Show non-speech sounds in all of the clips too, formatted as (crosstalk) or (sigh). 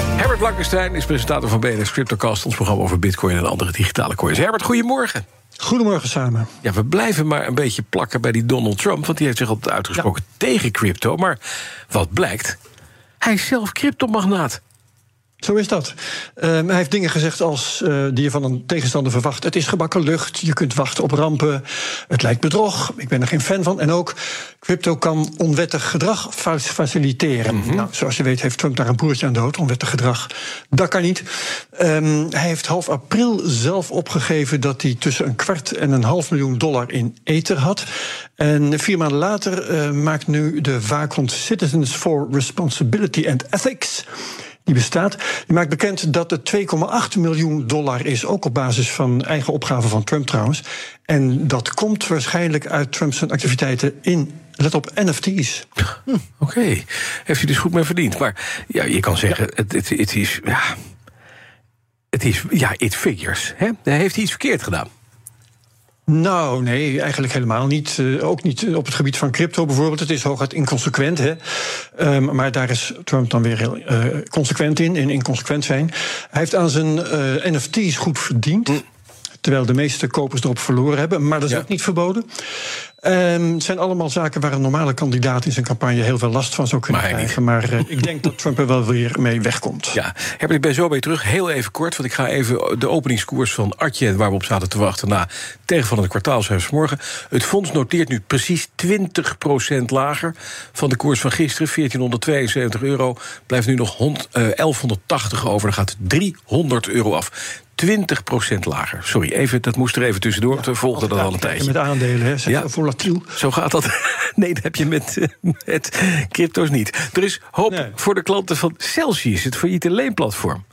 Herbert Blankenstein is presentator van BNS Cryptocast... ons programma over bitcoin en andere digitale coins. Herbert, goedemorgen. Goedemorgen samen. Ja, we blijven maar een beetje plakken bij die Donald Trump... want die heeft zich altijd uitgesproken tegen crypto. Maar wat blijkt, hij is zelf cryptomagnaat. Zo is dat. Ehm, hij heeft dingen gezegd als eh, die je van een tegenstander verwacht. Het is gebakken lucht, je kunt wachten op rampen. Het lijkt bedrog, ik ben er geen fan van. En ook, crypto kan onwettig gedrag fa- faciliteren. nou, zoals je weet heeft Trump daar een broertje aan dood. Onwettig gedrag, dat kan niet. Ehm, hij heeft half april zelf opgegeven... dat hij tussen een kwart en een half miljoen dollar in ether had. En vier maanden later eh, maakt nu de waakhond Citizens for Responsibility and Ethics die bestaat. Die maakt bekend dat het 2,8 miljoen dollar is, ook op basis van eigen opgave van Trump trouwens. En dat komt waarschijnlijk uit Trumps activiteiten in, let op, NFT's. Oké, heeft hij dus goed mee verdiend. Maar ja, je kan zeggen, het, het, het is... Ja, het is, ja, it figures. Hè? Hij heeft iets verkeerd gedaan. Nou, nee, eigenlijk helemaal niet. Eh, ook niet op het gebied van crypto bijvoorbeeld. Het is hooguit inconsequent, hè. Ehm, maar daar is Trump dan weer heel eh, consequent in, in inconsequent zijn. Hij heeft aan zijn eh, NFT's goed verdiend. Terwijl de meeste kopers erop verloren hebben. Maar dat is Ja. ook niet verboden. Ehm, het zijn allemaal zaken waar een normale kandidaat in zijn campagne heel veel last van zou kunnen Maar krijgen. Maar eh, ik denk dat Trump er wel weer mee wegkomt. Ja, Herbert, ik ben zo bij terug. Heel even kort, want ik ga even de openingskoers van Artje... waar we op zaten te wachten na tegen van het kwartaalcijfers morgen. Het fonds noteert nu precies 20% lager van de koers van gisteren. 1472 euro. Blijft nu nog 100, eh, 1180 over. Dan gaat 300 euro af. 20% lager. Sorry, even, dat moest er even tussendoor. we volgden dat al een tijdje. Met aandelen, hè, zijn Ja. volatiel. Zo gaat dat. (laughs) Nee, dat heb je met, met crypto's niet. Er is hoop Nee. voor de klanten van Celsius, het failliete leenplatform.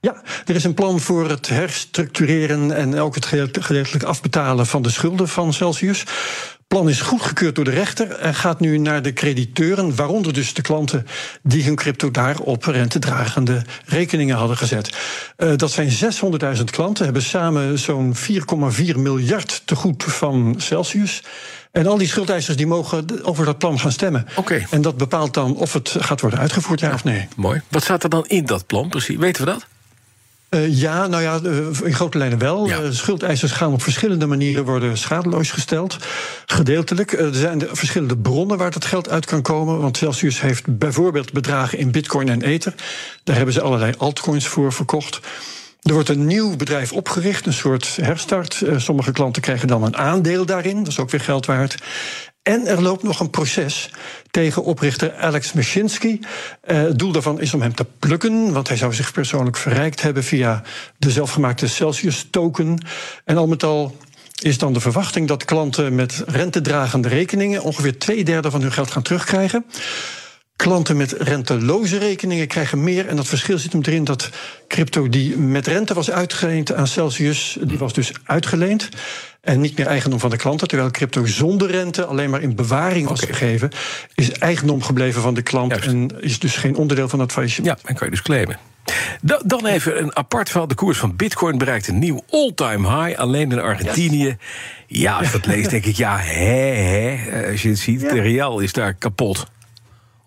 Ja, er is een plan voor het herstructureren en ook het gedeeltelijk afbetalen van de schulden van Celsius. Het plan is goedgekeurd door de rechter en gaat nu naar de crediteuren, waaronder dus de klanten die hun crypto daar op rentedragende rekeningen hadden gezet. Eh, dat zijn 600.000 klanten, hebben samen zo'n 4,4 miljard te goed van Celsius. En al die schuldeisers die mogen over dat plan gaan stemmen. Oké. En dat bepaalt dan of het gaat worden uitgevoerd, ja of nee. Mooi. Wat staat er dan in dat plan precies? Weten we dat? Eh, ja, nou ja, eh, in grote lijnen wel. Ja. Eh, schuldeisers gaan op verschillende manieren worden schadeloos gesteld. Gedeeltelijk. Er zijn de verschillende bronnen waar dat geld uit kan komen. Want Celsius heeft bijvoorbeeld bedragen in bitcoin en ether. Daar hebben ze allerlei altcoins voor verkocht. Er wordt een nieuw bedrijf opgericht, een soort herstart. Sommige klanten krijgen dan een aandeel daarin, dat is ook weer geld waard. En er loopt nog een proces tegen oprichter Alex Mashinsky. Eh, het doel daarvan is om hem te plukken, want hij zou zich persoonlijk verrijkt hebben via de zelfgemaakte Celsius-token. En al met al is dan de verwachting dat klanten met rentedragende rekeningen ongeveer twee derde van hun geld gaan terugkrijgen. Klanten met renteloze rekeningen krijgen meer. En dat verschil zit hem erin dat crypto die met rente was uitgeleend aan Celsius, die was dus uitgeleend. En niet meer eigendom van de klanten. Terwijl crypto zonder rente alleen maar in bewaring was gegeven. Is eigendom gebleven van de klant. Juist. En is dus geen onderdeel van het faillissement. Ja, en kan je dus claimen. Da- Dan even een apart verhaal. De koers van Bitcoin bereikt een nieuw all-time high. Alleen in Argentinië. Ja, als je dat leest, denk ik, ja, hè, hè. Als je het ziet, de real is daar kapot.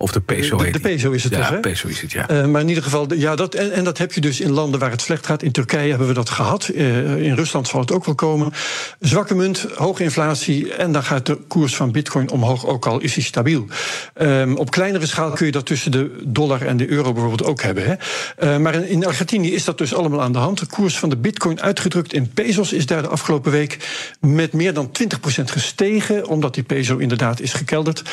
Of de peso De- peso is het ja, toch, hè? peso is het, ja. Eh, maar in ieder geval, ja, dat, en, en dat heb je dus in landen waar het slecht gaat. In Turkije hebben we dat gehad. Eh, in Rusland zal het ook wel komen. Zwakke munt, hoge inflatie. En dan gaat de koers van bitcoin omhoog, ook al is hij stabiel. Ehm, op kleinere schaal kun je dat tussen de dollar en de euro bijvoorbeeld ook hebben. Hè. Eh, maar in, in Argentinië is dat dus allemaal aan de hand. De koers van de bitcoin uitgedrukt in pesos is daar de afgelopen week met meer dan 20% gestegen. Omdat die peso inderdaad is gekelderd.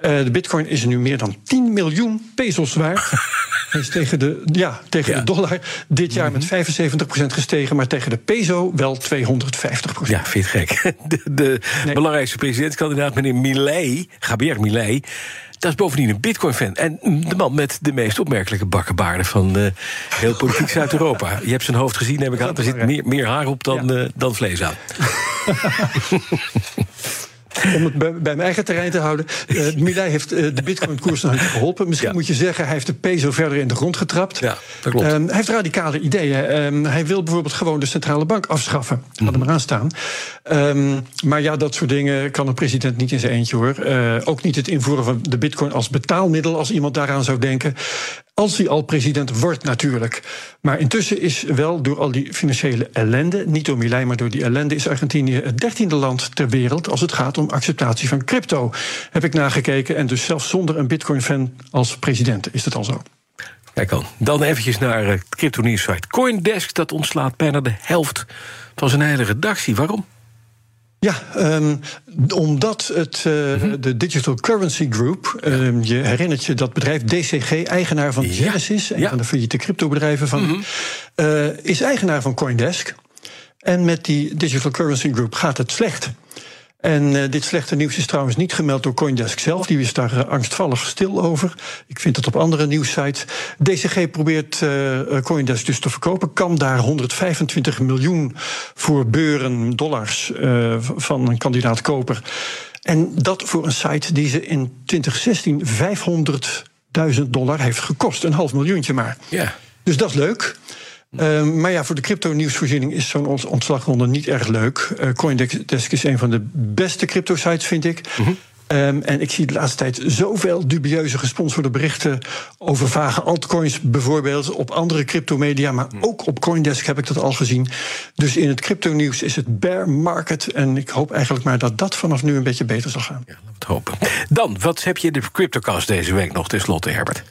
De bitcoin is nu meer dan 10 miljoen pesos waard. (laughs) Hij is tegen de, ja, tegen Ja. de dollar dit jaar met 75% gestegen, maar tegen de peso wel 250%. Ja, vind je het gek? (laughs) De, de Nee. belangrijkste presidentskandidaat, meneer Milei, Javier Milei... Dat is bovendien een Bitcoin-fan. En de man met de meest opmerkelijke bakkenbaarden van uh, heel politiek Zuid-Europa. (laughs) Je hebt zijn hoofd gezien, neem ik aan. Er zit meer, meer haar op dan, ja. uh, dan vlees aan. Om het bij, bij, mijn eigen terrein te houden. Uh, Milei heeft uh, de bitcoin-koers nog niet geholpen. Misschien ja. moet je zeggen, hij heeft de peso verder in de grond getrapt. Ja, dat klopt. Um, hij heeft radicale ideeën. Um, hij wil bijvoorbeeld gewoon de centrale bank afschaffen. Laat hem eraan staan. Um, maar ja, dat soort dingen kan een president niet in zijn eentje hoor. Uh, ook niet het invoeren van de bitcoin als betaalmiddel, als iemand daaraan zou denken. Als hij al president wordt, natuurlijk. Maar intussen is wel door al die financiële ellende, niet door Milei, maar door die ellende, is Argentinië het dertiende land ter wereld als het gaat om acceptatie van crypto. Heb ik nagekeken. En dus zelfs zonder een Bitcoin-fan als president is het al zo. Kijk al. Dan eventjes naar het crypto nieuws site Coindesk. Dat ontslaat bijna de helft van zijn hele redactie. Waarom? Ja, um, omdat het, uh, mm-hmm. de Digital Currency Group, um, je herinnert je dat bedrijf DCG, eigenaar van Genesis, ja. een ja. van de failliete cryptobedrijven, van, mm-hmm. uh, is eigenaar van Coindesk. En met die Digital Currency Group gaat het slecht. En uh, dit slechte nieuws is trouwens niet gemeld door Coindesk zelf. Die is daar uh, angstvallig stil over. Ik vind het op andere nieuwssites. DCG probeert uh, Coindesk dus te verkopen. Kan daar 125 miljoen voor beuren dollars van een kandidaat koper. En dat voor een site die ze in 2016 500.000 dollar heeft gekost. Een half miljoentje maar. Ja. Dus dat is leuk. Uh, maar ja, voor de crypto-nieuwsvoorziening is zo'n ontslagronde niet erg leuk. Uh, Coindesk is een van de beste crypto-sites, vind ik. Mm-hmm. Um, en ik zie de laatste tijd zoveel dubieuze gesponsorde berichten over vage altcoins, bijvoorbeeld op andere cryptomedia, maar ook op Coindesk heb ik dat al gezien. Dus in het crypto-nieuws is het bear market. En ik hoop eigenlijk maar dat dat vanaf nu een beetje beter zal gaan. Ja, laten we het hopen. Dan, wat heb je de CryptoCast deze week nog tenslotte, Herbert?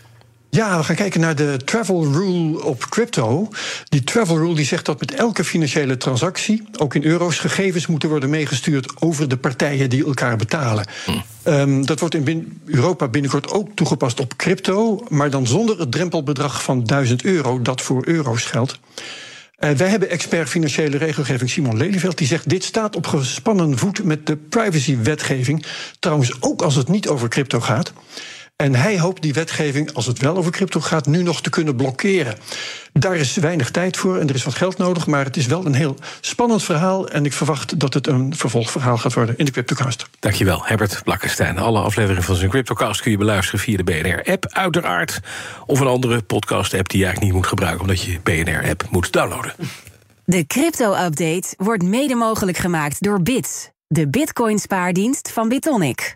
Ja, we gaan kijken naar de travel rule op crypto. Die travel rule die zegt dat met elke financiële transactie, ook in euro's, gegevens moeten worden meegestuurd over de partijen die elkaar betalen. Hm. Um, dat wordt in Europa binnenkort ook toegepast op crypto, maar dan zonder het drempelbedrag van 1000 euro dat voor euro's geldt. Uh, wij hebben expert financiële regelgeving Simon Lelyveld. Die zegt: Dit staat op gespannen voet met de privacywetgeving. Trouwens, ook als het niet over crypto gaat. En hij hoopt die wetgeving, als het wel over crypto gaat, nu nog te kunnen blokkeren. Daar is weinig tijd voor en er is wat geld nodig, maar het is wel een heel spannend verhaal. En ik verwacht dat het een vervolgverhaal gaat worden in de CryptoCast. Dankjewel, Herbert Blakkenstein. Alle afleveringen van zijn CryptoCast kun je beluisteren via de BNR-app, uiteraard. Of een andere podcast-app die je eigenlijk niet moet gebruiken, omdat je BNR-app moet downloaden. De crypto-update wordt mede mogelijk gemaakt door Bits, de Bitcoin-spaardienst van Bitonic.